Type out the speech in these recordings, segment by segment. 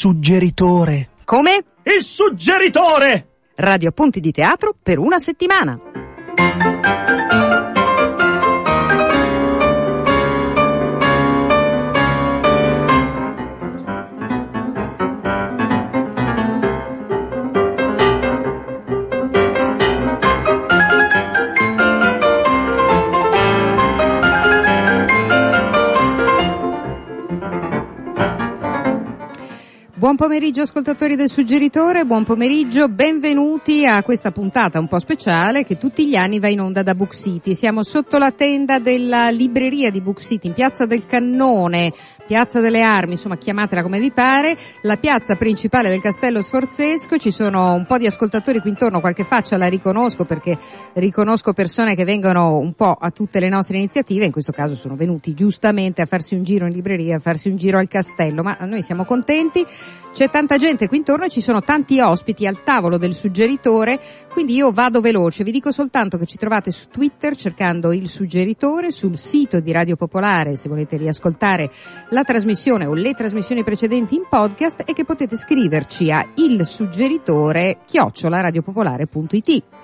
suggeritore. Come? Il suggeritore! Radio Punti di Teatro per una settimana. Buon pomeriggio ascoltatori del Suggeritore, buon pomeriggio, benvenuti a questa puntata un po' speciale che tutti gli anni va in onda da Book City. Siamo sotto la tenda della libreria di Book City in Piazza del Cannone, Piazza delle Armi, insomma chiamatela come vi pare, la piazza principale del Castello Sforzesco, ci sono un po' di ascoltatori qui intorno, qualche faccia la riconosco perché riconosco persone che vengono un po' a tutte le nostre iniziative, in questo caso sono venuti giustamente a farsi un giro in libreria, a farsi un giro al castello, ma noi siamo contenti, c'è tanta gente qui intorno e ci sono tanti ospiti al tavolo del suggeritore, quindi io vado veloce, vi dico soltanto che ci trovate su Twitter cercando il suggeritore, sul sito di Radio Popolare se volete riascoltare la la trasmissione o le trasmissioni precedenti in podcast e che potete scriverci a il suggeritore chiocciolaradiopopolare.it.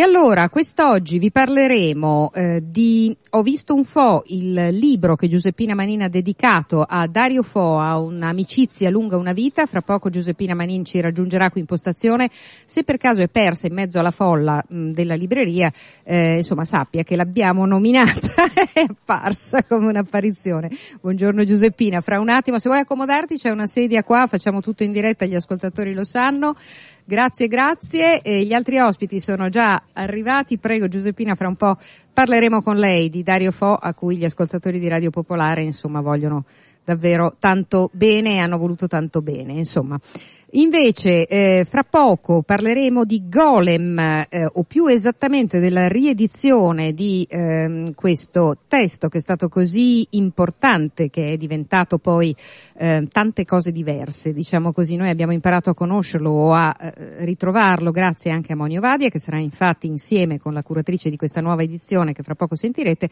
E allora, quest'oggi vi parleremo eh, di Ho visto un Fo, il libro che Giuseppina Manin ha dedicato a Dario Fo, a un'amicizia lunga una vita. Fra poco Giuseppina Manin ci raggiungerà qui in postazione. Se per caso è persa in mezzo alla folla mh, della libreria, eh, insomma sappia che l'abbiamo nominata, è apparsa come un'apparizione. Buongiorno Giuseppina, fra un attimo se vuoi accomodarti c'è una sedia qua, facciamo tutto in diretta, gli ascoltatori lo sanno. Grazie, grazie. E gli altri ospiti sono già arrivati. Prego Giuseppina, fra un po' parleremo con lei di Dario Fo, a cui gli ascoltatori di Radio Popolare, insomma, vogliono davvero tanto bene e hanno voluto tanto bene, insomma. Invece, eh, fra poco parleremo di Golem, eh, o più esattamente della riedizione di ehm, questo testo che è stato così importante, che è diventato poi eh, tante cose diverse, diciamo così. Noi abbiamo imparato a conoscerlo o a eh, ritrovarlo grazie anche a Monio Vadia, che sarà infatti insieme con la curatrice di questa nuova edizione che fra poco sentirete,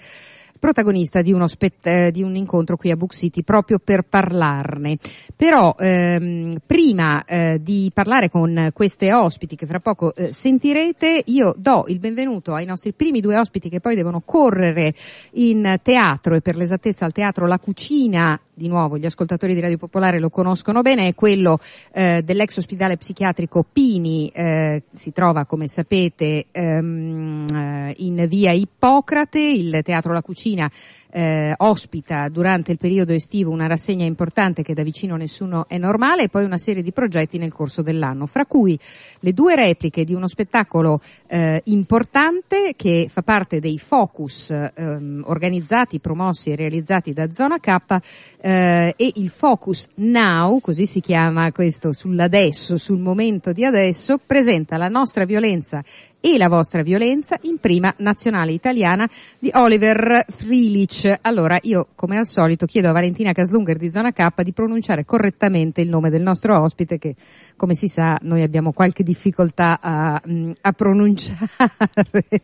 protagonista di, spett- eh, di un incontro qui a Book City proprio per parlarne. Però ehm, prima eh, di parlare con queste ospiti che fra poco eh, sentirete, io do il benvenuto ai nostri primi due ospiti che poi devono correre in teatro e per l'esattezza al teatro La Cucina di nuovo gli ascoltatori di Radio Popolare lo conoscono bene, è quello eh, dell'ex ospedale psichiatrico Pini, eh, si trova come sapete ehm, eh, in via Ippocrate, il Teatro La Cucina eh, ospita durante il periodo estivo una rassegna importante che da vicino nessuno è normale e poi una serie di progetti nel corso dell'anno, fra cui le due repliche di uno spettacolo eh, importante che fa parte dei focus ehm, organizzati, promossi e realizzati da Zona K eh, e il focus now, così si chiama questo sull'adesso, sul momento di adesso, presenta la nostra violenza e la vostra violenza in prima nazionale italiana di Oliver Frilic. Allora io come al solito chiedo a Valentina Caslunger di Zona K di pronunciare correttamente il nome del nostro ospite che come si sa noi abbiamo qualche difficoltà a, mm, a pronunciare.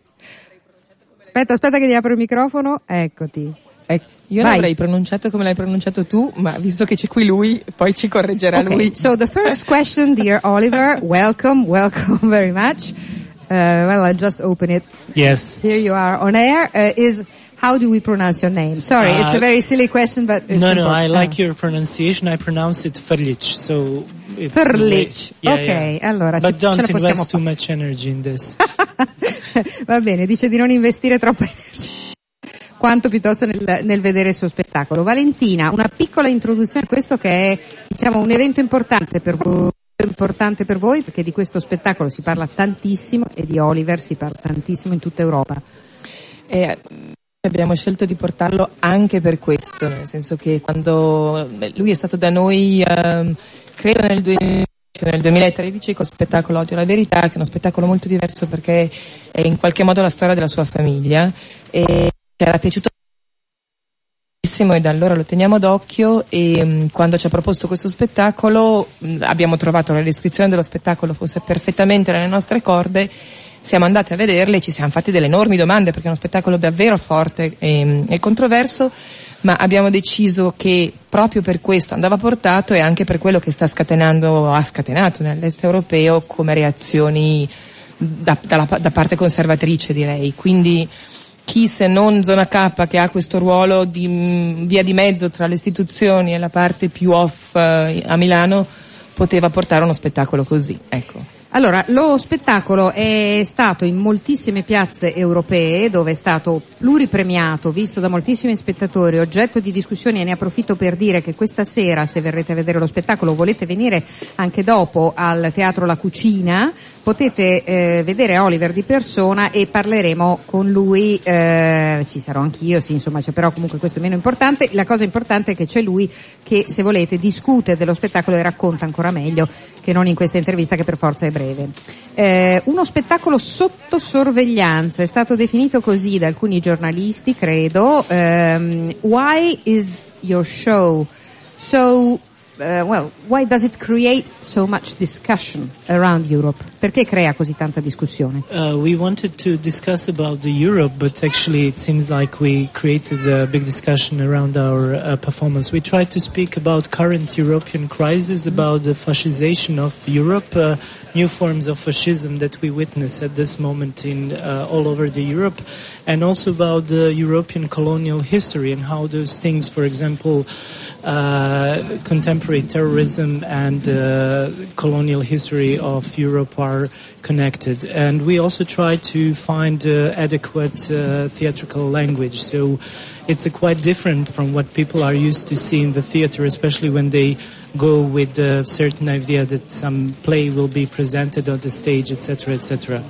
Aspetta, aspetta che gli apro il microfono. Eccoti. Eh, io Vai. l'avrei pronunciato come l'hai pronunciato tu, ma visto che c'è qui lui, poi ci correggerà Okay, lui. so the first question, dear Oliver, welcome, welcome very much. Uh, well, I'll just open it. Yes. Here you are on air. Uh, is how do we pronounce your name? Sorry, Uh, it's a very silly question, but it's no, no, I important. like your pronunciation. I pronounce it Ferlic, so it's Ferlic. Yeah, Ok, yeah. allora But ce don't possiamo invest too much energy in this. Va bene, dice di non investire troppa energia. Quanto piuttosto nel, nel vedere il suo spettacolo. Valentina, una piccola introduzione a questo che è, diciamo, un evento importante per voi importante per voi perché di questo spettacolo si parla tantissimo e di Oliver si parla tantissimo in tutta Europa. E abbiamo scelto di portarlo anche per questo, nel senso che quando lui è stato da noi, ehm, credo nel, due- nel 2013 con spettacolo Odio la verità, che è uno spettacolo molto diverso perché è in qualche modo la storia della sua famiglia e ci era piaciuto e da allora lo teniamo d'occhio e mh, quando ci ha proposto questo spettacolo mh, abbiamo trovato la descrizione dello spettacolo fosse perfettamente nelle nostre corde siamo andati a vederle e ci siamo fatti delle enormi domande perché è uno spettacolo davvero forte e, e controverso ma abbiamo deciso che proprio per questo andava portato e anche per quello che sta scatenando, ha scatenato nell'est europeo come reazioni da, da, da parte conservatrice direi. Quindi chi se non Zona K che ha questo ruolo di mm, via di mezzo tra le istituzioni e la parte più off eh, a Milano poteva portare uno spettacolo così, ecco. Allora, lo spettacolo è stato in moltissime piazze europee dove è stato pluripremiato, visto da moltissimi spettatori, oggetto di discussione e ne approfitto per dire che questa sera, se verrete a vedere lo spettacolo, volete venire anche dopo al Teatro La Cucina, potete eh, vedere Oliver di persona e parleremo con lui, eh, ci sarò anch'io, sì, insomma, cioè, però comunque questo è meno importante. La cosa importante è che c'è lui che, se volete, discute dello spettacolo e racconta ancora meglio che non in questa intervista che per forza è breve breve. Eh, uno spettacolo sotto sorveglianza, è stato definito così da alcuni giornalisti, credo. Um, why is your show so uh, well, why does it create so much discussion around Europe? Perché crea così tanta discussione? Uh, we wanted to discuss about the Europe, but actually it seems like we created a big discussion around our uh, performance. We tried to speak about current European crisis, about the fascization of Europe, uh, new forms of fascism that we witness at this moment in uh, all over the Europe, and also about the European colonial history and how those things, for example, uh, contemporary terrorism and uh, colonial history of Europe are connected. And we also try to find uh, adequate uh, theatrical language. So it's quite different from what people are used to see in the theater, especially when they go with a certain idea that some play will be presented on the stage, etc., etc.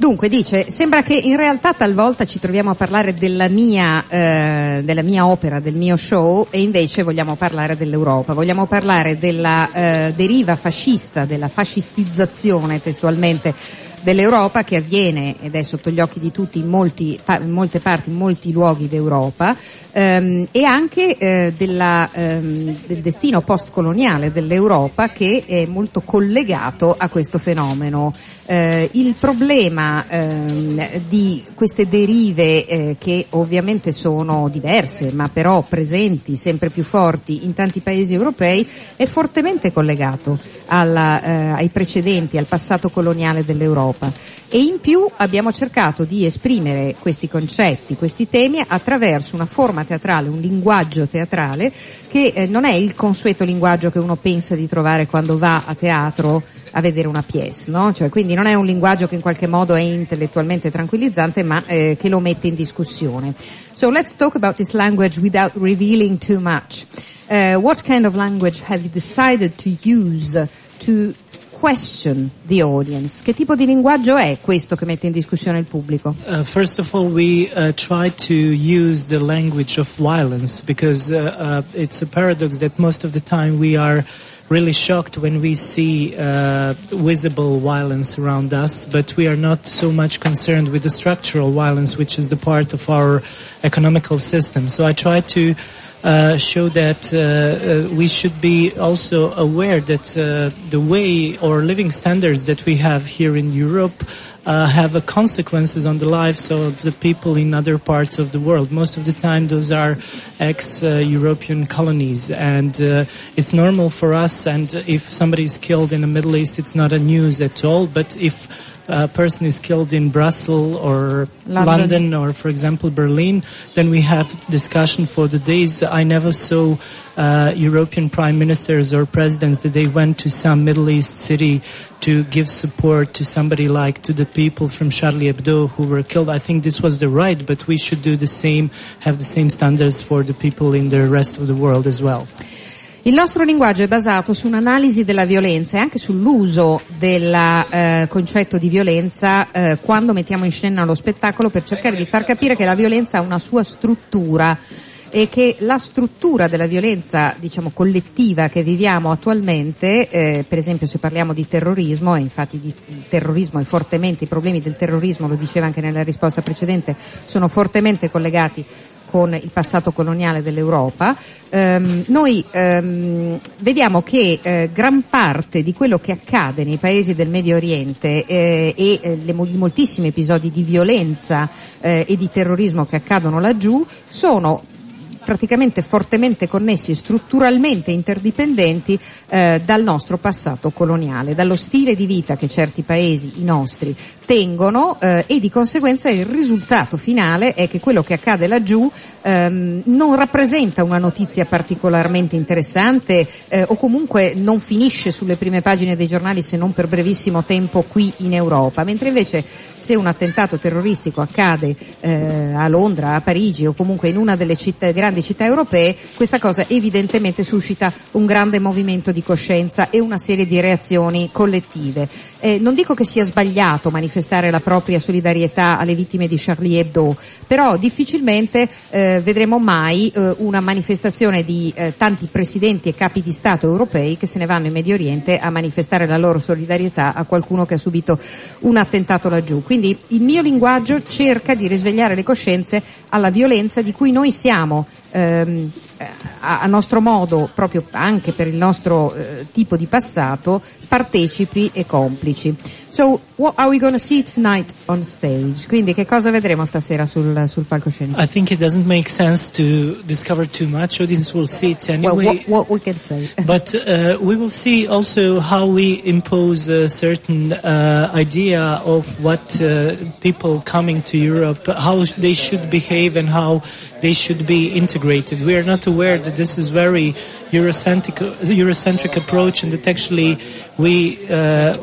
Dunque dice, sembra che in realtà talvolta ci troviamo a parlare della mia, eh, della mia opera, del mio show e invece vogliamo parlare dell'Europa, vogliamo parlare della eh, deriva fascista, della fascistizzazione testualmente dell'Europa che avviene ed è sotto gli occhi di tutti in, molti, in molte parti, in molti luoghi d'Europa ehm, e anche eh, della, ehm, del destino postcoloniale dell'Europa che è molto collegato a questo fenomeno. Eh, il problema ehm, di queste derive eh, che ovviamente sono diverse ma però presenti sempre più forti in tanti paesi europei è fortemente collegato alla, eh, ai precedenti, al passato coloniale dell'Europa. Europa e in più abbiamo cercato di esprimere questi concetti, questi temi attraverso una forma teatrale, un linguaggio teatrale che eh, non è il consueto linguaggio che uno pensa di trovare quando va a teatro a vedere una pièce, no? Cioè, quindi non è un linguaggio che in qualche modo è intellettualmente tranquillizzante ma eh, che lo mette in discussione. So let's talk about this language without revealing too much. Uh, what kind of language have you decided to use to question the audience. Che tipo di linguaggio è questo che mette in discussione il pubblico? Uh, first of all, we uh, try to use the language of violence because uh, uh it's a paradox that most of the time we are really shocked when we see uh, visible violence around us, but we are not so much concerned with the structural violence, which is the part of our economical system. So I try to uh, show that uh, uh, we should be also aware that uh, the way or living standards that we have here in Europe have consequences on the lives of the people in other parts of the world. Most of the time, those are ex-European colonies, and it's normal for us. And if somebody is killed in the Middle East, it's not a news at all. But if a person is killed in Brussels or London. London. or, for example, Berlin, then we have discussion for the days. I never saw uh, European prime ministers or presidents that they went to some Middle East city to give support to somebody like to the people from Charlie Hebdo who were killed. I think this was the right, but we should do the same, have the same standards for the people in the rest of the world as well. Il nostro linguaggio è basato su un'analisi della violenza e anche sull'uso del eh, concetto di violenza eh, quando mettiamo in scena lo spettacolo per cercare di far capire che la violenza ha una sua struttura e che la struttura della violenza diciamo, collettiva che viviamo attualmente, eh, per esempio se parliamo di terrorismo, e infatti di terrorismo e fortemente i problemi del terrorismo, lo diceva anche nella risposta precedente, sono fortemente collegati con il passato coloniale dell'Europa, ehm, noi ehm, vediamo che eh, gran parte di quello che accade nei paesi del Medio Oriente eh, e eh, le, i moltissimi episodi di violenza eh, e di terrorismo che accadono laggiù sono praticamente fortemente connessi strutturalmente interdipendenti eh, dal nostro passato coloniale, dallo stile di vita che certi paesi, i nostri, tengono eh, e di conseguenza il risultato finale è che quello che accade laggiù ehm, non rappresenta una notizia particolarmente interessante eh, o comunque non finisce sulle prime pagine dei giornali se non per brevissimo tempo qui in Europa, mentre invece se un attentato terroristico accade eh, a Londra, a Parigi o comunque in una delle città, grandi città europee, questa cosa evidentemente suscita un grande movimento di coscienza e una serie di reazioni collettive. Eh, non dico che sia sbagliato manifestare la propria solidarietà alle vittime di Charlie Hebdo, però difficilmente eh, vedremo mai eh, una manifestazione di eh, tanti presidenti e capi di Stato europei che se ne vanno in Medio Oriente a manifestare la loro solidarietà a qualcuno che ha subito un attentato laggiù. Quindi il mio linguaggio cerca di risvegliare le coscienze alla violenza di cui noi siamo ehm, a, nostro modo, proprio anche per il nostro eh, tipo di passato, partecipi e complici. So, what are we going to see tonight on stage? Quindi che cosa vedremo stasera sul, sul palcoscenico? I think it doesn't make sense to discover too much. Audience will see it anyway. Well, what, what we can say. but uh, we will see also how we impose a certain uh, idea of what uh, people coming to Europe, how they should behave and how they should be integrated. We are not aware that this is very Eurocentric, Eurocentric approach and that actually we, uh,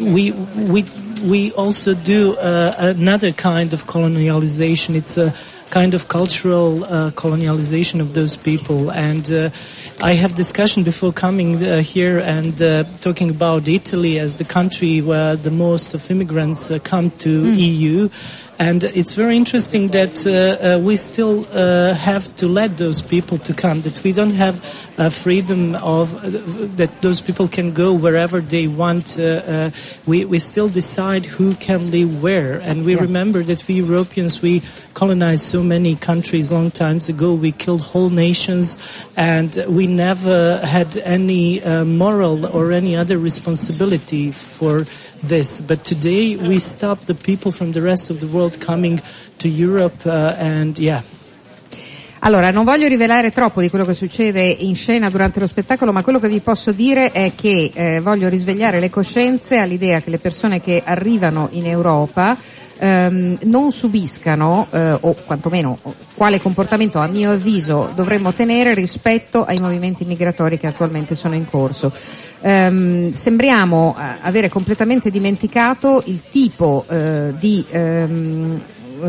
we, we, we also do uh, another kind of colonialization. It's a kind of cultural uh, colonialization of those people. And uh, I have discussion before coming uh, here and uh, talking about Italy as the country where the most of immigrants uh, come to mm. EU. And it's very interesting that uh, uh, we still uh, have to let those people to come, that we don't have freedom of, that those people can go wherever they want. we, we still decide who can live where. And we yeah. remember that we Europeans, we colonized so many countries long times ago. We killed whole nations and we never had any uh, moral or any other responsibility for this. But today we stop the people from the rest of the world coming to Europe uh, and yeah. Allora, non voglio rivelare troppo di quello che succede in scena durante lo spettacolo, ma quello che vi posso dire è che eh, voglio risvegliare le coscienze all'idea che le persone che arrivano in Europa ehm, non subiscano, eh, o quantomeno quale comportamento a mio avviso dovremmo tenere rispetto ai movimenti migratori che attualmente sono in corso. Um, sembriamo uh, avere completamente dimenticato il tipo uh, di um,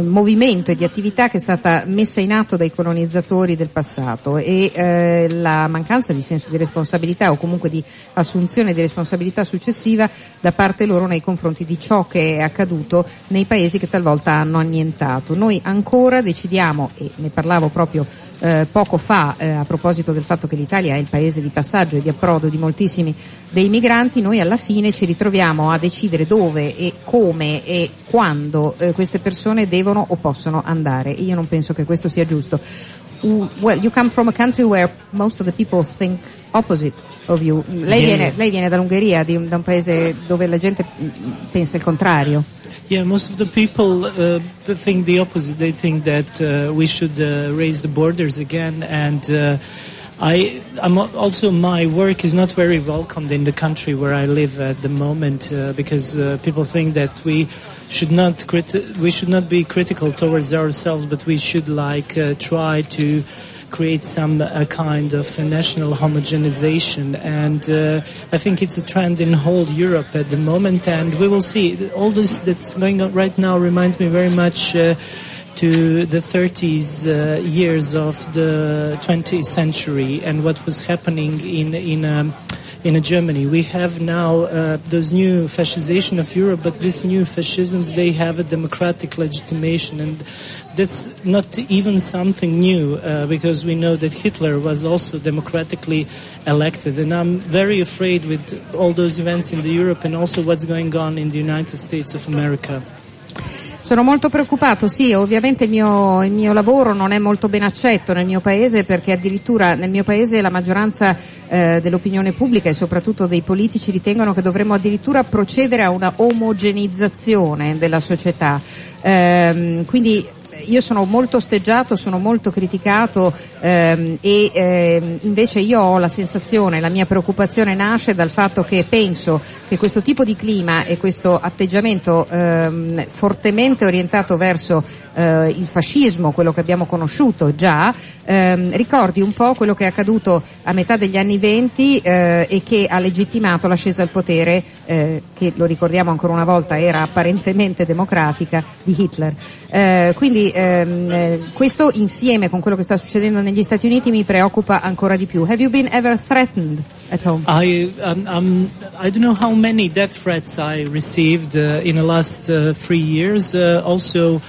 movimento e di attività che è stata messa in atto dai colonizzatori del passato e eh, la mancanza di senso di responsabilità o comunque di assunzione di responsabilità successiva da parte loro nei confronti di ciò che è accaduto nei paesi che talvolta hanno annientato. Noi ancora decidiamo, e ne parlavo proprio eh, poco fa eh, a proposito del fatto che l'Italia è il paese di passaggio e di approdo di moltissimi dei migranti, noi alla fine ci ritroviamo a decidere dove e come e quando eh, queste persone devono o possono andare. Io non penso che questo sia giusto. Well, you come from a country where most of the people think opposite of you. Lei, yeah. viene, lei viene dall'Ungheria, da un paese dove la gente pensa il contrario. Yeah, most of the people uh, think the opposite. They think that uh, we should uh, raise the borders again and uh, I, I'm also my work is not very welcomed in the country where I live at the moment uh, because uh, people think that we should not criti- we should not be critical towards ourselves, but we should like uh, try to create some kind of national homogenization. And uh, I think it's a trend in whole Europe at the moment, and we will see. All this that's going on right now reminds me very much. Uh, to the 30s uh, years of the 20th century and what was happening in in um, in Germany. We have now uh, those new fascization of Europe, but these new fascisms they have a democratic legitimation, and that's not even something new uh, because we know that Hitler was also democratically elected, and I'm very afraid with all those events in the Europe and also what's going on in the United States of America. Sono molto preoccupato, sì, ovviamente il mio, il mio, lavoro non è molto ben accetto nel mio paese perché addirittura nel mio paese la maggioranza eh, dell'opinione pubblica e soprattutto dei politici ritengono che dovremmo addirittura procedere a una omogenizzazione della società. Eh, quindi io sono molto osteggiato, sono molto criticato ehm, e ehm, invece io ho la sensazione, la mia preoccupazione nasce dal fatto che penso che questo tipo di clima e questo atteggiamento ehm, fortemente orientato verso eh, il fascismo, quello che abbiamo conosciuto già, ehm, ricordi un po' quello che è accaduto a metà degli anni venti eh, e che ha legittimato l'ascesa al potere, eh, che lo ricordiamo ancora una volta era apparentemente democratica, di Hitler. Eh, quindi ehm, eh, questo insieme con quello che sta succedendo negli Stati Uniti mi preoccupa ancora di più. Have you been ever threatened at home? I, um, um, I don't know how many death threats I received uh, in the last uh, three years. Uh, also,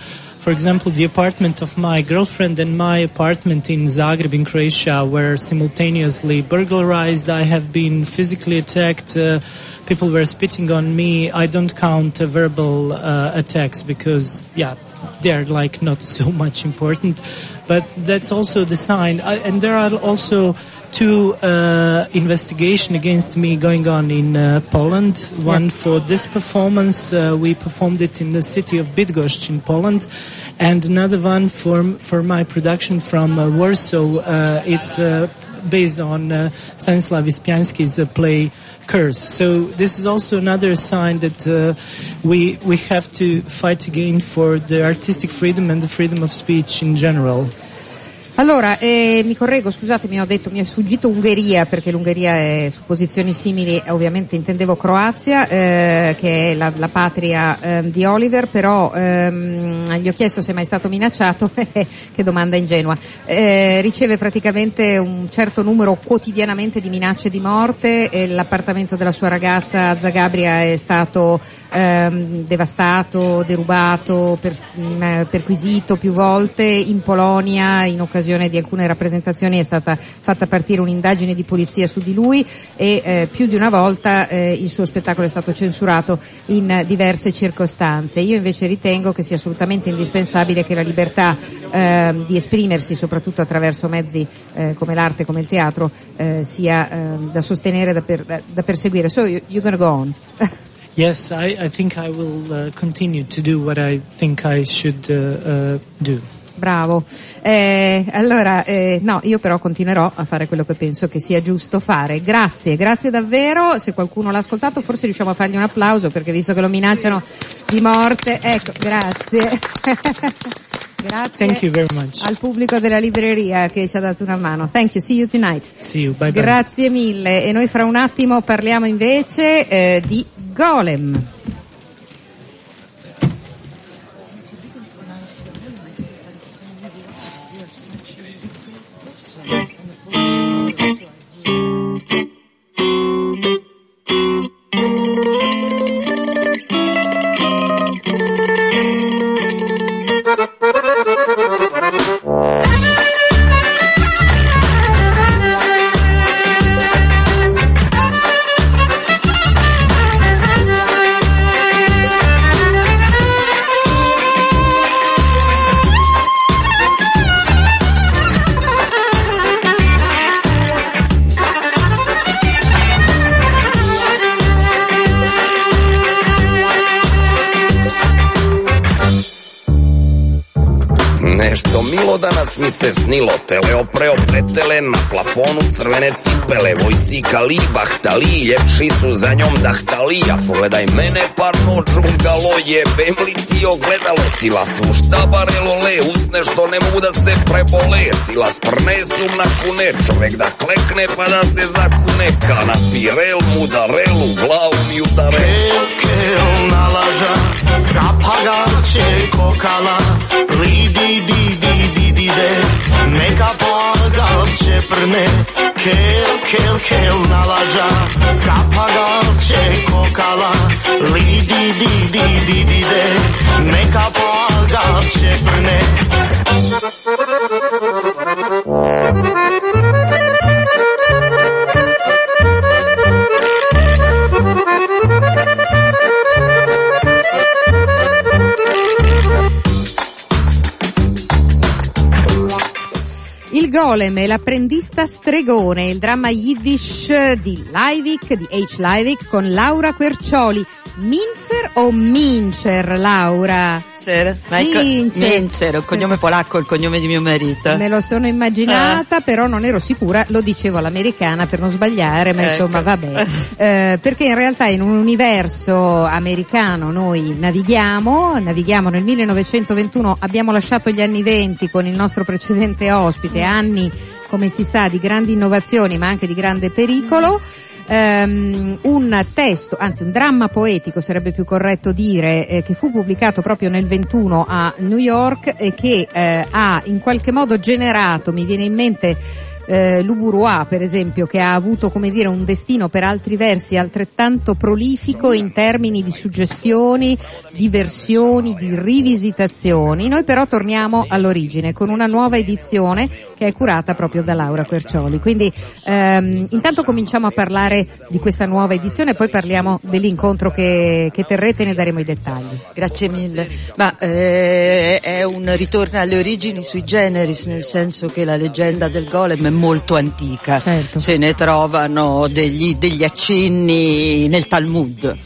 for example, the apartment of my girlfriend and my apartment in Zagreb in Croatia were simultaneously burglarized. I have been physically attacked. Uh, people were spitting on me. I don't count uh, verbal uh, attacks because, yeah, they're like not so much important. But that's also the sign. I, and there are also two uh, investigation against me going on in uh, Poland. One for this performance, uh, we performed it in the city of Bydgoszcz in Poland, and another one for for my production from uh, Warsaw. Uh, it's uh, based on uh, Stanislaw Wyspiański's uh, play Curse. So this is also another sign that uh, we we have to fight again for the artistic freedom and the freedom of speech in general. Allora, eh, mi correggo, scusatemi, ho detto, mi è sfuggito Ungheria perché l'Ungheria è su posizioni simili, ovviamente intendevo Croazia, eh, che è la, la patria eh, di Oliver, però ehm, gli ho chiesto se è mai stato minacciato, che domanda ingenua. Eh, riceve praticamente un certo numero quotidianamente di minacce di morte l'appartamento della sua ragazza Zagabria è stato ehm, devastato, derubato, per, mh, perquisito più volte, in Polonia in occasione occasione di alcune rappresentazioni è stata fatta partire un'indagine di polizia su di lui e eh, più di una volta eh, il suo spettacolo è stato censurato in diverse circostanze. Io invece ritengo che sia assolutamente indispensabile che la libertà eh, di esprimersi, soprattutto attraverso mezzi eh, come l'arte, come il teatro, eh, sia ehm, da sostenere, da, per, da, da perseguire. So you, you're gonna go on. Yes, I, I think I will uh, continue to do what I think I should uh, uh, do. Bravo. Eh, allora, eh, no, io però continuerò a fare quello che penso che sia giusto fare. Grazie, grazie davvero. Se qualcuno l'ha ascoltato, forse riusciamo a fargli un applauso perché visto che lo minacciano di morte, ecco, grazie. Grazie al pubblico della libreria che ci ha dato una mano. Thank you, see you tonight. See you, bye bye. Grazie mille. E noi fra un attimo parliamo invece eh, di Golem. 嗯嗯 milo danas mi se snilo. Tele opreo pretele Na plafonu crvene cipele. Vojsika li bahtali Ljepši su za njom dahtali A pogledaj mene parno džungalo Jebem li ti ogledalo? Sila su štabarelo le Usne što ne mogu da se prebole. Sila sprne su na kune. Čovek da klekne pa da se zakune. Kana pirel mudarelu Glavu mi udare. Kel nalaža Kapaga će kokala. Li di neka pagal çeprne kel kel kel nalaja. Kapagal çe kokala li di di di di di de neka pagal çeprne Il Golem e l'apprendista stregone, il dramma yiddish di Leivik, di H. Leivik con Laura Quercioli. Minzer o Mincer, Laura? Ecco, Mincer. Minzer, un cognome polacco, il cognome di mio marito. Me lo sono immaginata, però non ero sicura, lo dicevo all'americana per non sbagliare, ma Ecco. insomma vabbè. Eh, perché in realtà in un universo americano noi navighiamo, navighiamo nel 1921, abbiamo lasciato gli anni 20 con il nostro precedente ospite, anni come si sa di grandi innovazioni ma anche di grande pericolo. Ehm, un testo, anzi un dramma poetico sarebbe più corretto dire, eh, che fu pubblicato proprio nel 21 a New York e che eh, ha in qualche modo generato, mi viene in mente eh, Luburois per esempio che ha avuto come dire un destino per altri versi altrettanto prolifico in termini di suggestioni, di versioni, di rivisitazioni. Noi però torniamo all'origine con una nuova edizione che è curata proprio da Laura Quercioli. Quindi ehm, intanto cominciamo a parlare di questa nuova edizione poi parliamo dell'incontro che, che terrete e ne daremo i dettagli. Grazie mille. Ma eh, è un ritorno alle origini sui generis, nel senso che la leggenda del golem molto antica. Certo. Se ne trovano degli, degli accenni nel Talmud.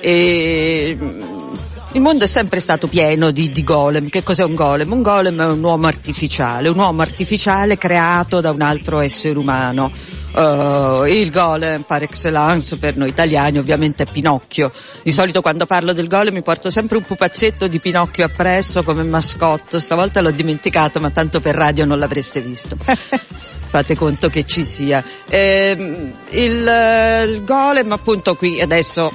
E, mm, il mondo è sempre stato pieno di, di golem. Che cos'è un golem? Un golem è un uomo artificiale, un uomo artificiale creato da un altro essere umano. Uh, il golem par excellence per noi italiani ovviamente è Pinocchio. Di solito quando parlo del golem mi porto sempre un pupazzetto di Pinocchio appresso come mascotte. Stavolta l'ho dimenticato ma tanto per radio non l'avreste visto. Fate conto che ci sia. Ehm, il, eh, il golem appunto qui adesso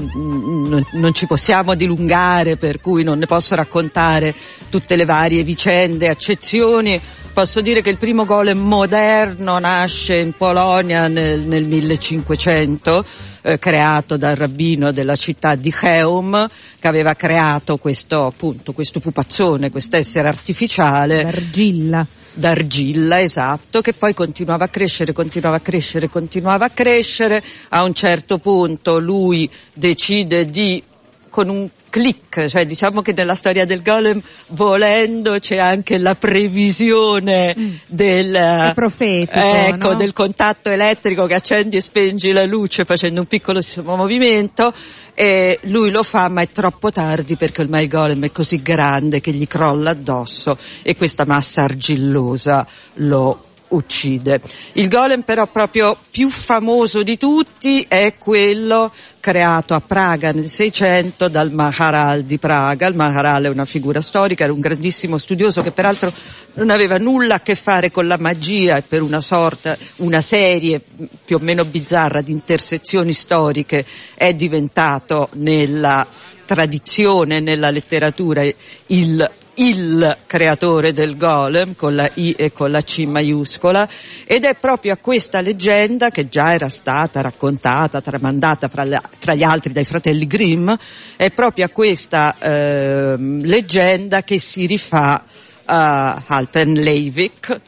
mm, non, non ci possiamo dilungare per cui non ne posso raccontare tutte le varie vicende, accezioni. Posso dire che il primo golem moderno nasce in Polonia nel, nel 1500, eh, creato dal rabbino della città di Cheum, che aveva creato questo, appunto, questo pupazzone, quest'essere artificiale D'argilla. D'argilla, esatto, che poi continuava a crescere, continuava a crescere, continuava a crescere. A un certo punto lui decide di, con un click, cioè diciamo che nella storia del golem, volendo c'è anche la previsione del, È profetico, ecco, no? del contatto elettrico che accendi e spengi la luce facendo un piccolissimo movimento. E lui lo fa ma è troppo tardi perché ormai il golem è così grande che gli crolla addosso e questa massa argillosa lo uccide. Il golem però proprio più famoso di tutti è quello creato a Praga nel 600 dal Maharal di Praga. Il Maharal è una figura storica, era un grandissimo studioso che peraltro non aveva nulla a che fare con la magia e per una sorta, una serie più o meno bizzarra di intersezioni storiche è diventato nella tradizione, nella letteratura il il creatore del golem con la I e con la C maiuscola ed è proprio a questa leggenda che già era stata raccontata, tramandata fra, le- fra gli altri dai fratelli Grimm, è proprio a questa ehm, leggenda che si rifà a Alpen Leivik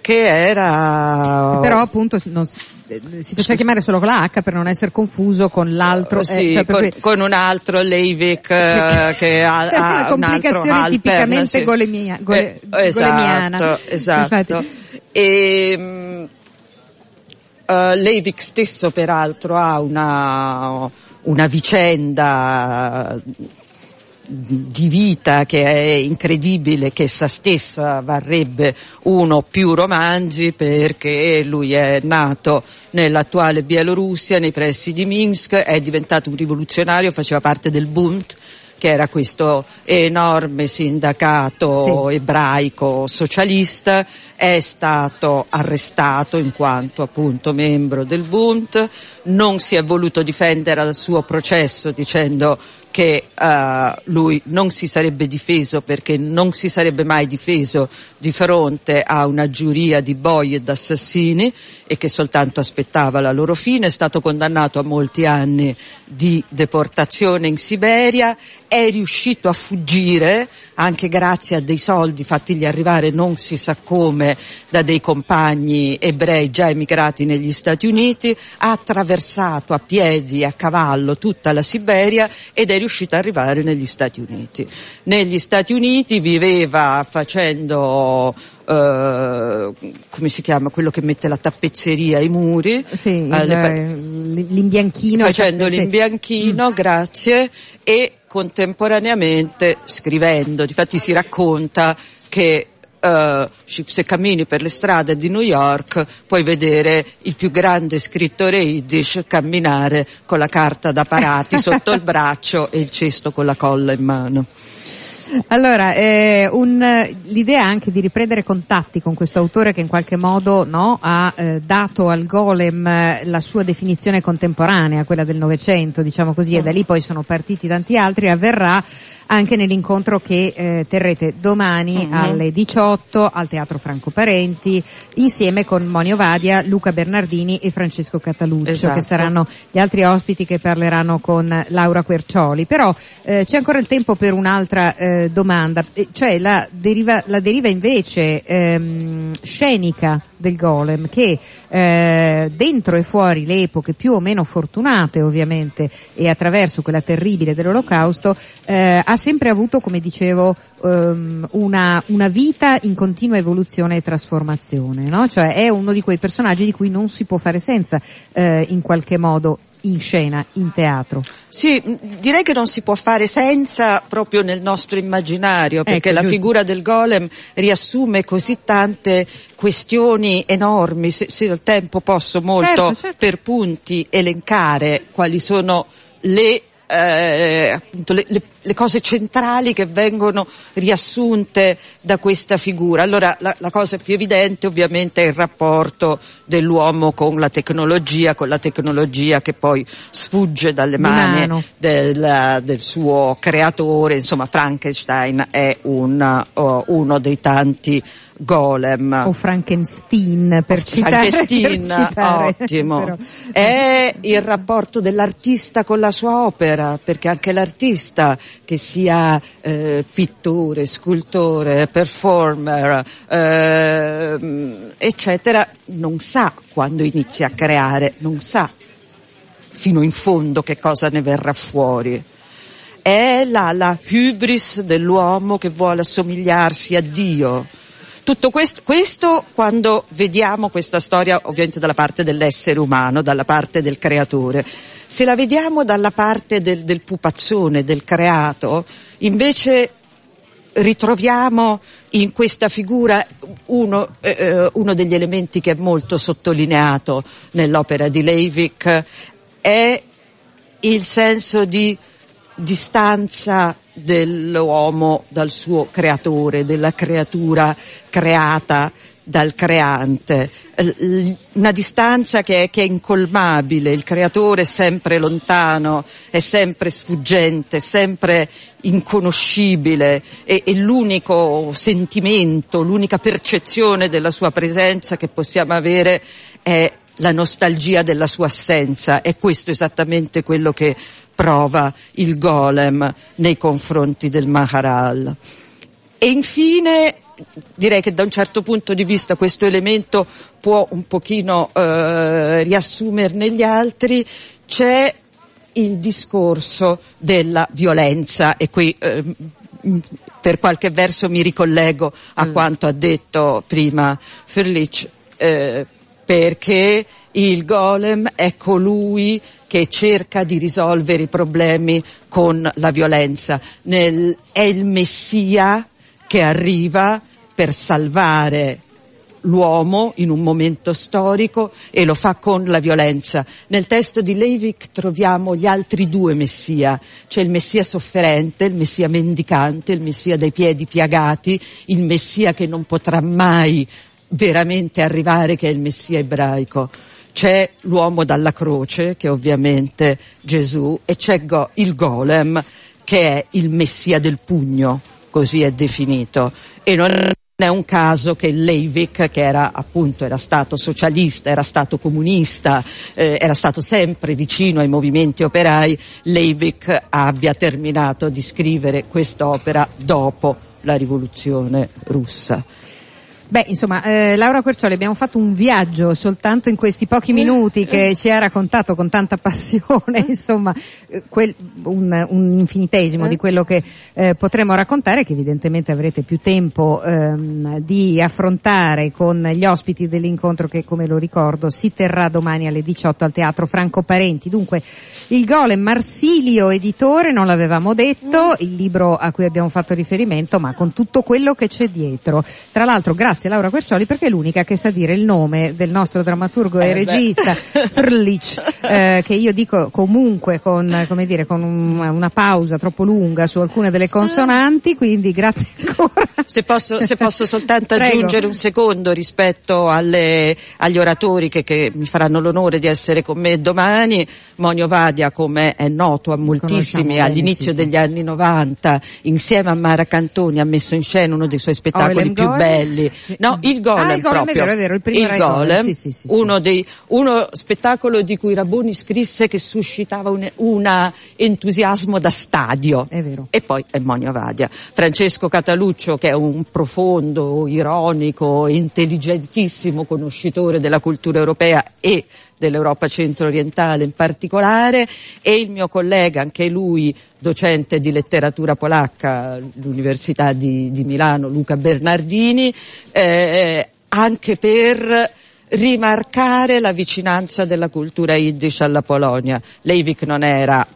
che era Però appunto non si faceva chiamare solo con la H per non essere confuso con l'altro. eh, sì, cioè con, cui- con un altro Leivik eh, che ha, ha un altro complicazione Alpern, tipicamente sì. golemia- gole- Eh, golemiana. Esatto, esatto. Infatti. E, mm, eh, Leivik stesso peraltro ha una, una vicenda di vita che è incredibile, che essa stessa varrebbe uno o più romanzi perché lui è nato nell'attuale Bielorussia, nei pressi di Minsk, è diventato un rivoluzionario, faceva parte del Bund, che era questo enorme sindacato ebraico socialista, è stato arrestato in quanto appunto membro del Bund, non si è voluto difendere al suo processo dicendo che uh, lui non si sarebbe difeso perché non si sarebbe mai difeso di fronte a una giuria di boi ed assassini e che soltanto aspettava la loro fine, è stato condannato a molti anni di deportazione in Siberia, è riuscito a fuggire anche grazie a dei soldi fattigli arrivare non si sa come da dei compagni ebrei già emigrati negli Stati Uniti, ha attraversato a piedi e a cavallo tutta la Siberia ed è riuscito ad arrivare negli Stati Uniti. Negli Stati Uniti viveva facendo Uh, come si chiama quello che mette la tappezzeria ai muri sì, uh, l'imbianchino facendo l'imbianchino mm. grazie e contemporaneamente scrivendo difatti si racconta che Uh, se cammini per le strade di New York puoi vedere il più grande scrittore yiddish camminare con la carta da parati sotto il braccio e il cesto con la colla in mano. Allora, eh, un, l'idea anche di riprendere contatti con questo autore che in qualche modo no, ha eh, dato al golem eh, la sua definizione contemporanea, quella del Novecento, diciamo così, e da lì poi sono partiti tanti altri, avverrà anche nell'incontro che eh, terrete domani mm-hmm. alle 18 al Teatro Franco Parenti insieme con Monio Vadia, Luca Bernardini e Francesco Cataluccio esatto. che saranno gli altri ospiti che parleranno con Laura Quercioli. Però eh, c'è ancora il tempo per un'altra eh, domanda, cioè la deriva, la deriva invece ehm, scenica del golem che eh, dentro e fuori le epoche più o meno fortunate ovviamente e attraverso quella terribile dell'olocausto eh, ha sempre avuto come dicevo um, una, una, vita in continua evoluzione e trasformazione no? cioè è uno di quei personaggi di cui non si può fare senza eh, in qualche modo in scena, in teatro. Sì, direi che non si può fare senza proprio nel nostro immaginario, perché ecco, la giusto. figura del golem riassume così tante questioni enormi, se, se il tempo posso molto certo, certo. per punti elencare quali sono le eh, appunto le, le, le, cose centrali che vengono riassunte da questa figura. Allora la, la, cosa più evidente ovviamente è il rapporto dell'uomo con la tecnologia, con la tecnologia che poi sfugge dalle mani del, del, suo creatore, insomma Frankenstein è un, uh, uno dei tanti Golem. O Frankenstein per citare. Frankenstein, per citare, ottimo. Però. È il rapporto dell'artista con la sua opera, perché anche l'artista, che sia eh, pittore, scultore, performer, eh, eccetera, non sa quando inizia a creare, non sa fino in fondo che cosa ne verrà fuori. È la, la hubris dell'uomo che vuole assomigliarsi a Dio tutto questo, questo quando vediamo questa storia ovviamente dalla parte dell'essere umano, dalla parte del creatore. Se la vediamo dalla parte del, del pupaccione, del creato, invece ritroviamo in questa figura uno, eh, eh, uno, degli elementi che è molto sottolineato nell'opera di Leivik è il senso di distanza dell'uomo dal suo creatore, della creatura creata dal creante, una distanza che è, che è, incolmabile, il creatore è sempre lontano, è sempre sfuggente, sempre inconoscibile e, e l'unico sentimento, l'unica percezione della sua presenza che possiamo avere è la nostalgia della sua assenza, è questo esattamente quello che prova il golem nei confronti del Maharal. E infine direi che da un certo punto di vista questo elemento può un pochino eh, riassumerne gli altri, c'è il discorso della violenza e qui eh, per qualche verso mi ricollego a mm. quanto ha detto prima Ferlich, eh, perché il golem è colui che cerca di risolvere i problemi con la violenza. Nel, è il messia che arriva per salvare l'uomo in un momento storico e lo fa con la violenza. Nel testo di Leivik troviamo gli altri due messia, c'è il messia sofferente, il messia mendicante, il messia dai piedi piagati, il messia che non potrà mai veramente arrivare che è il messia ebraico c'è l'uomo dalla croce, che è ovviamente Gesù, e c'è go- il golem, che è il messia del pugno, così è definito, e non è un caso che Leivik, che era appunto era stato socialista, era stato comunista, eh, era stato sempre vicino ai movimenti operai, Leivik abbia terminato di scrivere quest'opera dopo la rivoluzione russa. Beh, insomma, eh, Laura Quercioli, abbiamo fatto un viaggio soltanto in questi pochi minuti che ci ha raccontato con tanta passione, insomma, eh, quel, un, un, infinitesimo di quello che eh, potremo raccontare, che evidentemente avrete più tempo ehm, di affrontare con gli ospiti dell'incontro che, come lo ricordo, si terrà domani alle 18 al Teatro Franco Parenti. Dunque, il Golem Marsilio, editore, non l'avevamo detto, il libro a cui abbiamo fatto riferimento, ma con tutto quello che c'è dietro. Tra l'altro, grazie grazie Laura Quercioli perché è l'unica che sa dire il nome del nostro drammaturgo e Eh, regista Frlich, eh, che io dico comunque con, come dire, con un- una pausa troppo lunga su alcune delle consonanti, quindi grazie ancora. Se posso, se posso soltanto aggiungere un secondo rispetto alle- agli oratori che, che mi faranno l'onore di essere con me domani, Monio Vadia, come è noto a moltissimi, bene, all'inizio sì, sì. degli anni 90, insieme a Mara Cantoni ha messo in scena uno dei suoi spettacoli più belli. Sì. No, il Golem Ah, il Golem, è proprio. vero, è vero, il primo il era Golem, Golem, sì, sì, sì, uno dei, uno spettacolo di cui Raboni scrisse che suscitava un una entusiasmo da stadio. È vero. E poi è Monio Vadia. Francesco Cataluccio che è un profondo, ironico, intelligentissimo conoscitore della cultura europea e dell'Europa centro-orientale in particolare e il mio collega, anche lui docente di letteratura polacca all'Università di, di Milano, Luca Bernardini, eh, anche per rimarcare la vicinanza della cultura yiddish alla Polonia. Leivik non era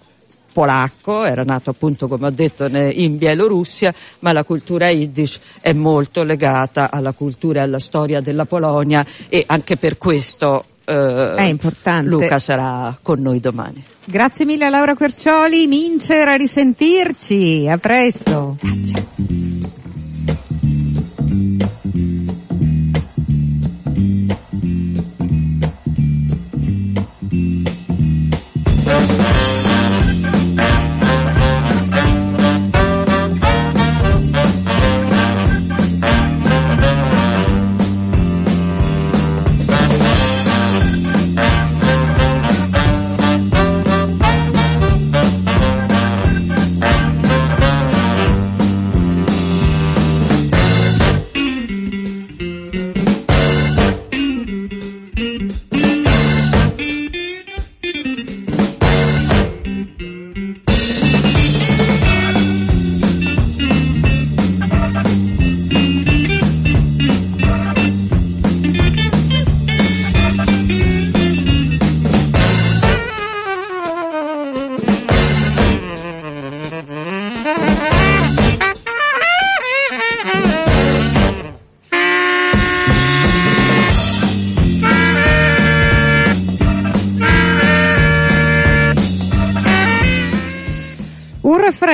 polacco, era nato appunto come ho detto in Bielorussia, ma la cultura yiddish è molto legata alla cultura e alla storia della Polonia e anche per questo eh, È importante. Luca sarà con noi domani. Grazie mille a Laura Quercioli, Mincer, a risentirci, a presto. Un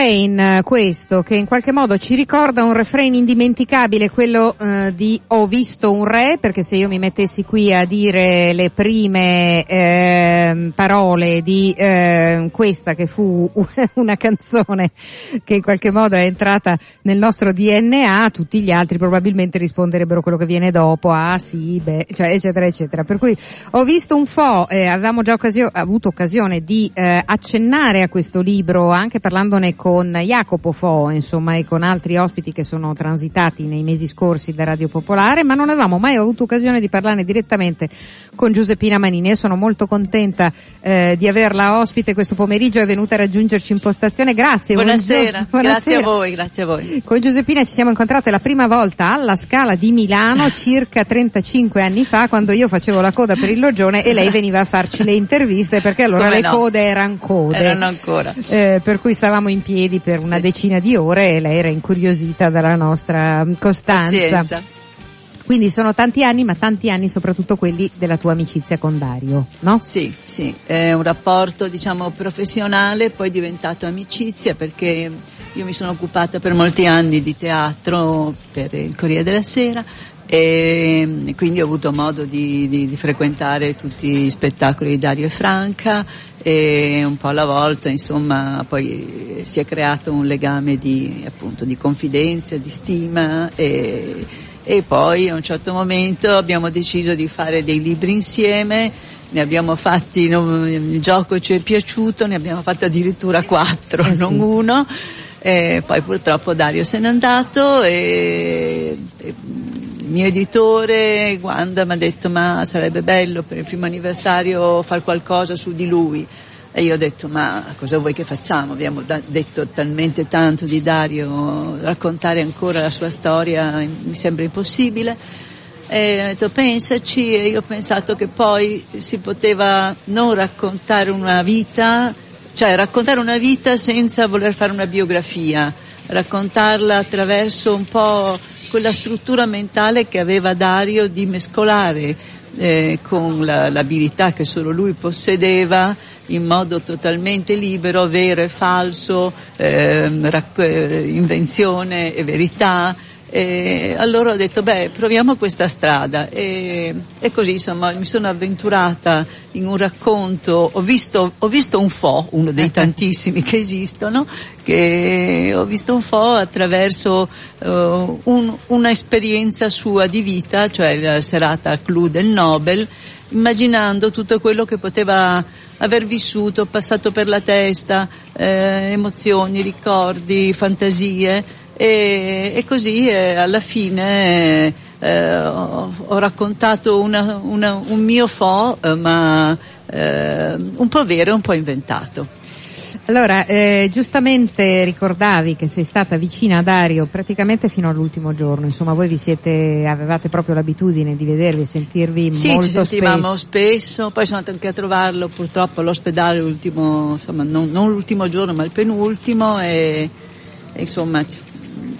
refrain eh, questo che in qualche modo ci ricorda un refrain indimenticabile, quello eh, di Ho visto un re, perché se io mi mettessi qui a dire le prime ehm, parole di ehm, questa che fu una canzone che in qualche modo è entrata nel nostro DNA, tutti gli altri probabilmente risponderebbero quello che viene dopo, ah sì, beh, cioè, eccetera, eccetera. Per cui ho visto un po', eh, avevamo già occasio- avuto occasione di eh, accennare a questo libro anche parlandone con Jacopo Fo, insomma, e con altri ospiti che sono transitati nei mesi scorsi da Radio Popolare, ma non avevamo mai avuto occasione di parlarne direttamente con Giuseppina Manini. Io sono molto contenta eh, di averla ospite questo pomeriggio, è venuta a raggiungerci in postazione. Grazie. Buonasera, buongiorno. grazie a Buonasera. voi, grazie a voi. Con Giuseppina ci siamo incontrate la prima volta alla Scala di Milano circa 35 anni fa quando io facevo la coda per il Logione e lei veniva a farci le interviste perché allora Come le no? code erano code. Erano ancora. Eh, per cui stavamo in piedi per una Sì. decina di ore e lei era incuriosita dalla nostra mm, costanza. Pazienza. Quindi sono tanti anni, ma tanti anni soprattutto quelli della tua amicizia con Dario, no? Sì, sì, è un rapporto diciamo professionale, poi diventato amicizia perché io mi sono occupata per molti anni di teatro per il Corriere della Sera, e quindi ho avuto modo di, di, di, frequentare tutti gli spettacoli di Dario e Franca e un po' alla volta insomma poi si è creato un legame di, appunto, di confidenza, di stima e, e poi a un certo momento abbiamo deciso di fare dei libri insieme ne abbiamo fatti, il gioco ci è piaciuto, ne abbiamo fatti addirittura quattro, eh non sì. uno. E poi purtroppo Dario se n'è andato e, e il mio editore Wanda mi ha detto ma sarebbe bello per il primo anniversario fare qualcosa su di lui. E io ho detto ma cosa vuoi che facciamo? Abbiamo da- detto talmente tanto di Dario, raccontare ancora la sua storia mi sembra impossibile. E ho detto pensaci e io ho pensato che poi si poteva non raccontare una vita, cioè raccontare una vita senza voler fare una biografia, raccontarla attraverso un po' quella struttura mentale che aveva Dario di mescolare eh, con la, l'abilità che solo lui possedeva in modo totalmente libero, vero e falso, eh, rac- invenzione e verità, e allora ho detto, beh, proviamo questa strada. E, e, così, insomma, mi sono avventurata in un racconto, ho visto, ho visto un fo, uno dei tantissimi che esistono, che ho visto un fo attraverso uh, un, un'esperienza sua di vita, cioè la serata clou del Nobel, immaginando tutto quello che poteva aver vissuto, passato per la testa, eh, emozioni, ricordi, fantasie e, e così eh, alla fine eh, ho, ho, raccontato una, una, un mio fo, eh, ma eh, un po' vero e un po' inventato. Allora, eh, giustamente ricordavi che sei stata vicina a Dario praticamente fino all'ultimo giorno, insomma voi vi siete, avevate proprio l'abitudine di vedervi e sentirvi sì, molto spesso. Sì, ci sentivamo spesso, poi sono andata anche a trovarlo purtroppo all'ospedale l'ultimo, insomma non, non l'ultimo giorno ma il penultimo e, e insomma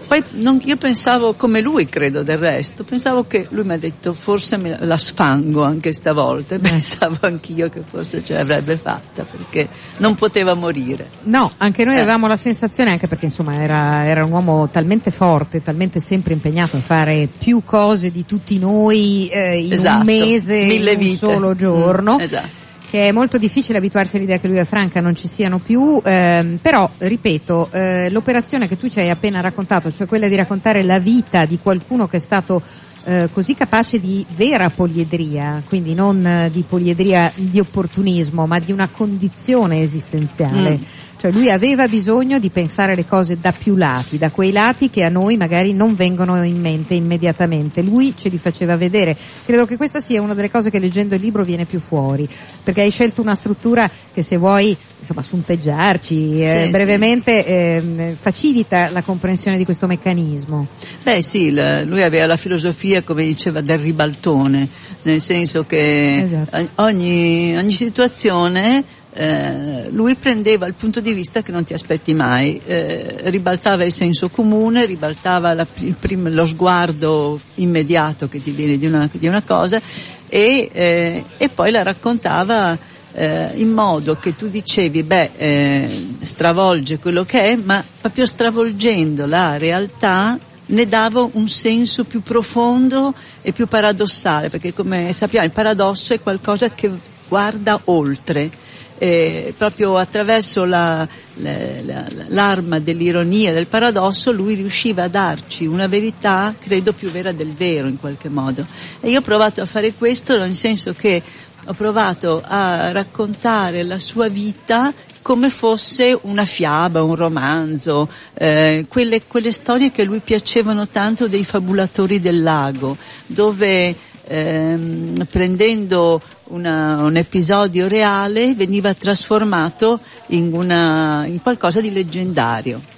poi non, io pensavo come lui, credo del resto, pensavo che lui mi ha detto forse me la sfango anche stavolta pensavo anch'io che forse ce l'avrebbe fatta perché non poteva morire. No, anche noi eh. avevamo la sensazione, anche perché insomma era, era, un uomo talmente forte, talmente sempre impegnato a fare più cose di tutti noi eh, in esatto. un mese, in un vite. solo giorno. Mm, esatto che è molto difficile abituarsi all'idea che lui e Franca non ci siano più, ehm, però ripeto, eh, l'operazione che tu ci hai appena raccontato, cioè quella di raccontare la vita di qualcuno che è stato eh, così capace di vera poliedria, quindi non eh, di poliedria di opportunismo, ma di una condizione esistenziale. Mm cioè lui aveva bisogno di pensare le cose da più lati, da quei lati che a noi magari non vengono in mente immediatamente. Lui ce li faceva vedere. Credo che questa sia una delle cose che leggendo il libro viene più fuori, perché hai scelto una struttura che se vuoi insomma sunteggiarci eh, Sì, brevemente eh, facilita la comprensione di questo meccanismo. Beh sì, la- lui aveva la filosofia, come diceva, del ribaltone, nel senso che Esatto. ogni, ogni situazione eh, lui prendeva il punto di vista che non ti aspetti mai, eh, ribaltava il senso comune, ribaltava la- prim- lo sguardo immediato che ti viene di una, di una cosa e, eh, e poi la raccontava eh, in modo che tu dicevi, beh, eh, stravolge quello che è, ma proprio stravolgendo la realtà ne dava un senso più profondo e più paradossale, perché come sappiamo il paradosso è qualcosa che guarda oltre. Eh, proprio attraverso la- la- la- l'arma dell'ironia, del paradosso, lui riusciva a darci una verità, credo, più vera del vero in qualche modo. E io ho provato a fare questo nel senso che ho provato a raccontare la sua vita come fosse una fiaba, un romanzo, eh, quelle, quelle storie che lui piacevano tanto dei fabulatori del lago, dove ehm, prendendo una- un episodio reale veniva trasformato in, una, in qualcosa di leggendario.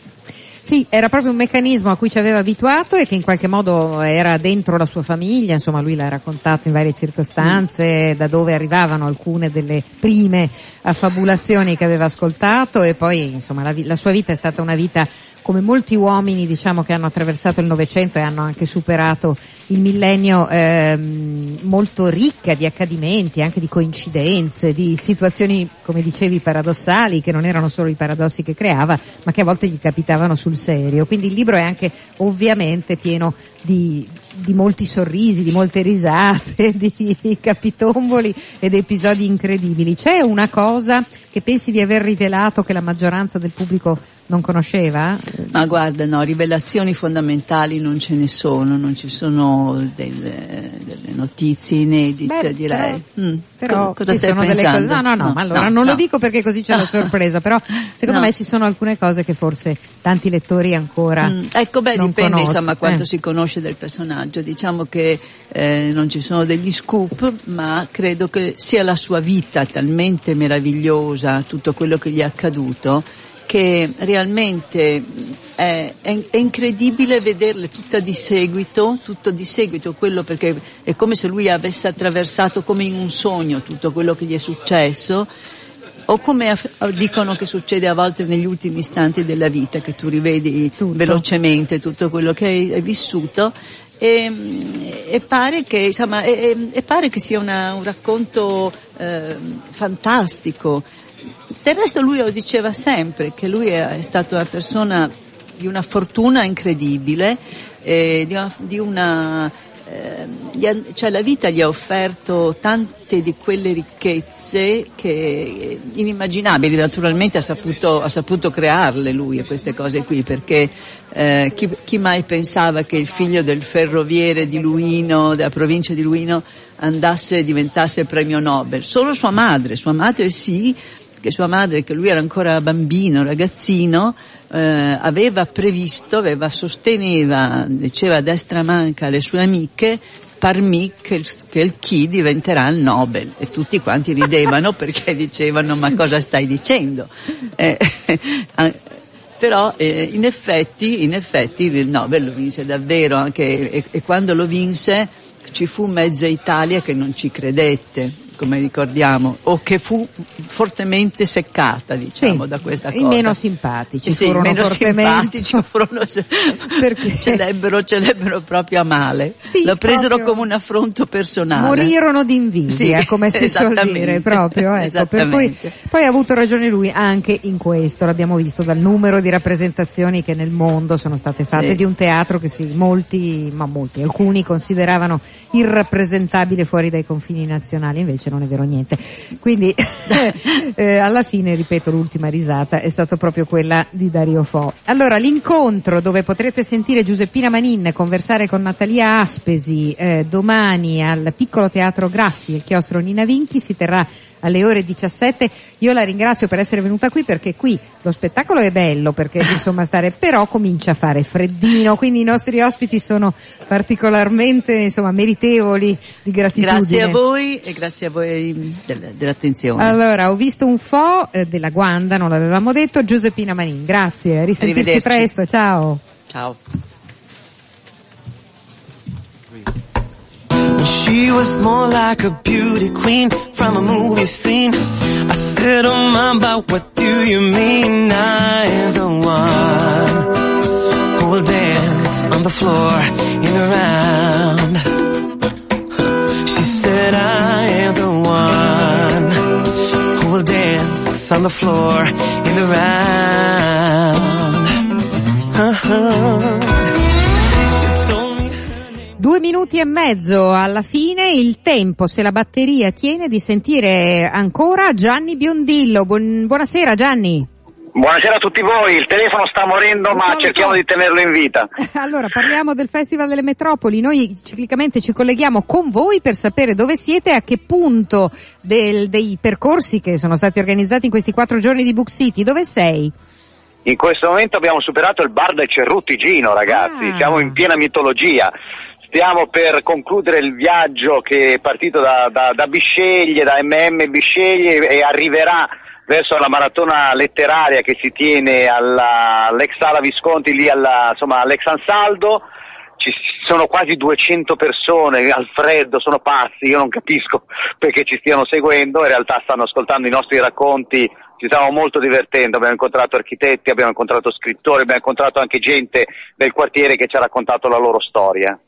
Sì, era proprio un meccanismo a cui ci aveva abituato e che in qualche modo era dentro la sua famiglia, insomma lui l'ha raccontato in varie circostanze, da dove arrivavano alcune delle prime affabulazioni che aveva ascoltato e poi insomma la, la sua vita è stata una vita come molti uomini diciamo che hanno attraversato il Novecento e hanno anche superato il millennio ehm, molto ricca di accadimenti, anche di coincidenze, di situazioni, come dicevi, paradossali, che non erano solo i paradossi che creava, ma che a volte gli capitavano sul serio. Quindi il libro è anche ovviamente pieno di, di molti sorrisi, di molte risate, di capitomboli ed episodi incredibili. C'è una cosa che pensi di aver rivelato che la maggioranza del pubblico non conosceva? Ma guarda, no, rivelazioni fondamentali non ce ne sono, non ci sono delle, delle notizie inedite, Beh, direi. Però, Mm. però Co- cosa ci sono delle pensando? cose- no, no, no, ma allora non no. lo dico perché così c'è la sorpresa, però secondo No. me ci sono alcune cose che forse tanti lettori ancora Mm, ecco, beh, non dipende conoscono. insomma quanto Eh. si conosce del personaggio. Diciamo che eh, non ci sono degli scoop, ma credo che sia la sua vita talmente meravigliosa, tutto quello che gli è accaduto, che realmente mh, è, è- è incredibile vederle tutta di seguito, tutto di seguito, quello perché è come se lui avesse attraversato come in un sogno tutto quello che gli è successo o come dicono che succede a volte negli ultimi istanti della vita, che tu rivedi Tutto. velocemente tutto quello che hai, hai vissuto e, e pare che, insomma, e- e pare che sia una- un racconto eh, fantastico. Del resto lui lo diceva sempre, che lui è, stato una persona di una fortuna incredibile, eh, di una, di una eh, cioè la vita gli ha offerto tante di quelle ricchezze che inimmaginabili, naturalmente ha saputo, ha saputo crearle lui queste cose qui, perché eh, chi, chi mai pensava che il figlio del ferroviere di Luino, della provincia di Luino, andasse e diventasse premio Nobel? Solo sua madre, sua madre sì, che sua madre, che lui era ancora bambino, ragazzino, eh, aveva previsto, aveva, sosteneva, diceva a destra manca alle sue amiche, parmi che il, che il chi diventerà il Nobel e tutti quanti ridevano perché dicevano ma cosa stai dicendo? Eh, eh, però eh, in effetti, in effetti il Nobel lo vinse davvero anche e, e quando lo vinse ci fu mezza Italia che non ci credette, come ricordiamo, o che fu fortemente seccata, diciamo, Sì, da questa i cosa. meno simpatici sì, furono meno fortemente- simpatici furono, Perché? ce l'ebbero, ce l'ebbero proprio a male. Sì, Lo presero come un affronto personale. Morirono di invidia, Sì, come si suol dire, proprio, ecco. Per cui, poi ha avuto ragione lui anche in questo, l'abbiamo visto dal numero di rappresentazioni che nel mondo sono state fatte Sì. di un teatro che sì, molti, ma molti, alcuni consideravano irrappresentabile fuori dai confini nazionali, invece non è vero niente. Quindi, eh, alla fine, ripeto, l'ultima risata è stata proprio quella di Dario Fo. Allora, l'incontro dove potrete sentire Giuseppina Manin conversare con Natalia Aspesi eh, domani al piccolo teatro Grassi, il chiostro Nina Vinchi, si terrà alle ore 17. Io la ringrazio per essere venuta qui perché qui lo spettacolo è bello perché insomma stare, però comincia a fare freddino, quindi i nostri ospiti sono particolarmente insomma meritevoli di gratitudine. Grazie a voi e grazie a voi del- dell'attenzione. Allora, ho visto un fo eh, della Guanda, non l'avevamo detto, Giuseppina Manin, grazie, a risentirci presto, ciao. Ciao. She was more like a beauty queen from a movie scene. I said, oh mama, what do you mean? I am the one who will dance on the floor in the round. She said, I am the one who will dance on the floor in the round. Told me Due minuti e mezzo alla fine, il tempo, se la batteria tiene, di sentire ancora Gianni Biondillo. Buon- buonasera Gianni. Buonasera a tutti voi, il telefono sta morendo ma cerchiamo di tenerlo in vita. Allora, parliamo del Festival delle Metropoli. Noi ciclicamente ci colleghiamo con voi per sapere dove siete e a che punto del- dei percorsi che sono stati organizzati in questi quattro giorni di Book City. Dove sei? In questo momento abbiamo superato il bar del Cerrutigino ragazzi, Ah. siamo in piena mitologia. Stiamo per concludere il viaggio che è partito da, da, da Bisceglie, da MM Bisceglie e arriverà verso la maratona letteraria che si tiene alla, all'ex Sala Visconti lì alla, insomma, all'ex Ansaldo. Ci sono quasi 200 persone al freddo, sono pazzi, io non capisco perché ci stiano seguendo, in realtà stanno ascoltando i nostri racconti, ci stiamo molto divertendo, abbiamo incontrato architetti, abbiamo incontrato scrittori, abbiamo incontrato anche gente del quartiere che ci ha raccontato la loro storia.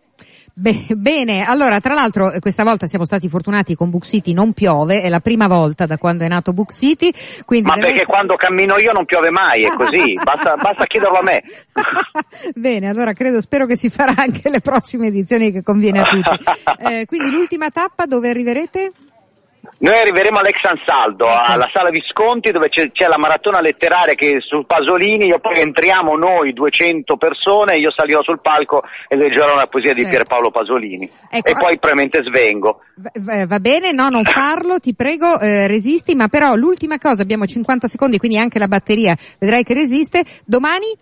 Be- bene, allora tra l'altro eh, questa volta siamo stati fortunati con Book City, non piove, è la prima volta da quando è nato Book City. Quindi Ma perché essere- quando cammino io non piove mai, è così, basta, basta chiederlo a me. Bene, allora credo, spero che si farà anche le prossime edizioni che conviene a tutti. Eh, quindi l'ultima tappa dove arriverete? Noi arriveremo all'ex Ansaldo, alla sala Visconti dove c'è, c'è la maratona letteraria che su Pasolini, io poi entriamo noi 200 persone, io salirò sul palco e leggerò una poesia di Certo. Pierpaolo Pasolini Ecco, e poi probabilmente svengo. Va- Va va bene, no, non farlo, ti prego, eh, resisti, ma però l'ultima cosa, abbiamo 50 secondi, quindi anche la batteria vedrai che resiste. Domani?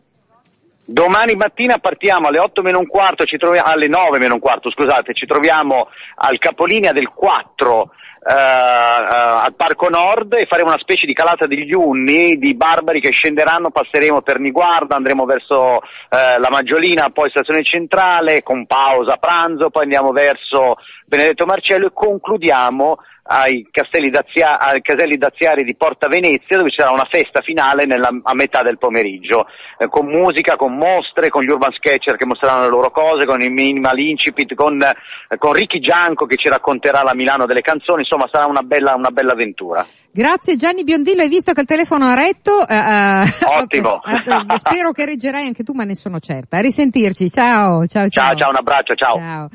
Domani mattina partiamo alle 8 meno un quarto, ci troviamo, alle 9 meno un quarto, scusate, ci troviamo al capolinea del 4 eh, al Parco Nord e faremo una specie di calata degli unni di barbari che scenderanno, passeremo per Niguarda, andremo verso eh, la Maggiolina, poi stazione centrale con pausa pranzo, poi andiamo verso Benedetto Marcello e concludiamo ai castelli, dazia- ai caselli daziari di Porta Venezia dove ci sarà una festa finale nella- a metà del pomeriggio eh, con musica, con mostre, con gli urban sketcher che mostreranno le loro cose, con il minimal incipit, con, eh, con Ricky Gianco che ci racconterà la Milano delle canzoni, insomma sarà una bella, una bella avventura. Grazie Gianni Biondillo, hai visto che il telefono ha retto? Eh, Ottimo. eh, spero che reggerai anche tu, ma ne sono certa. A risentirci, ciao, ciao, ciao. Ciao, ciao, un abbraccio, ciao. Ciao.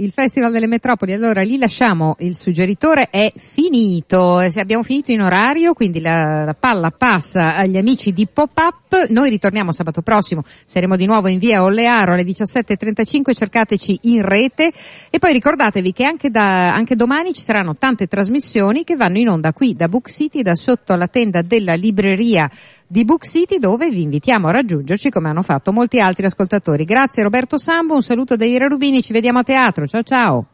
Il Festival delle Metropoli, allora lì lasciamo il suggeritore, è finito, Eh, abbiamo finito in orario, quindi la, la palla passa agli amici di Pop-Up, noi ritorniamo sabato prossimo, saremo di nuovo in via Ollearo alle 17.35, cercateci in rete. E poi ricordatevi che anche, da, anche domani ci saranno tante trasmissioni che vanno in onda qui da Book City, da sotto la tenda della libreria di Book City dove vi invitiamo a raggiungerci come hanno fatto molti altri ascoltatori. Grazie Roberto Sambo, un saluto da Ira Rubini, ci vediamo a teatro, ciao ciao!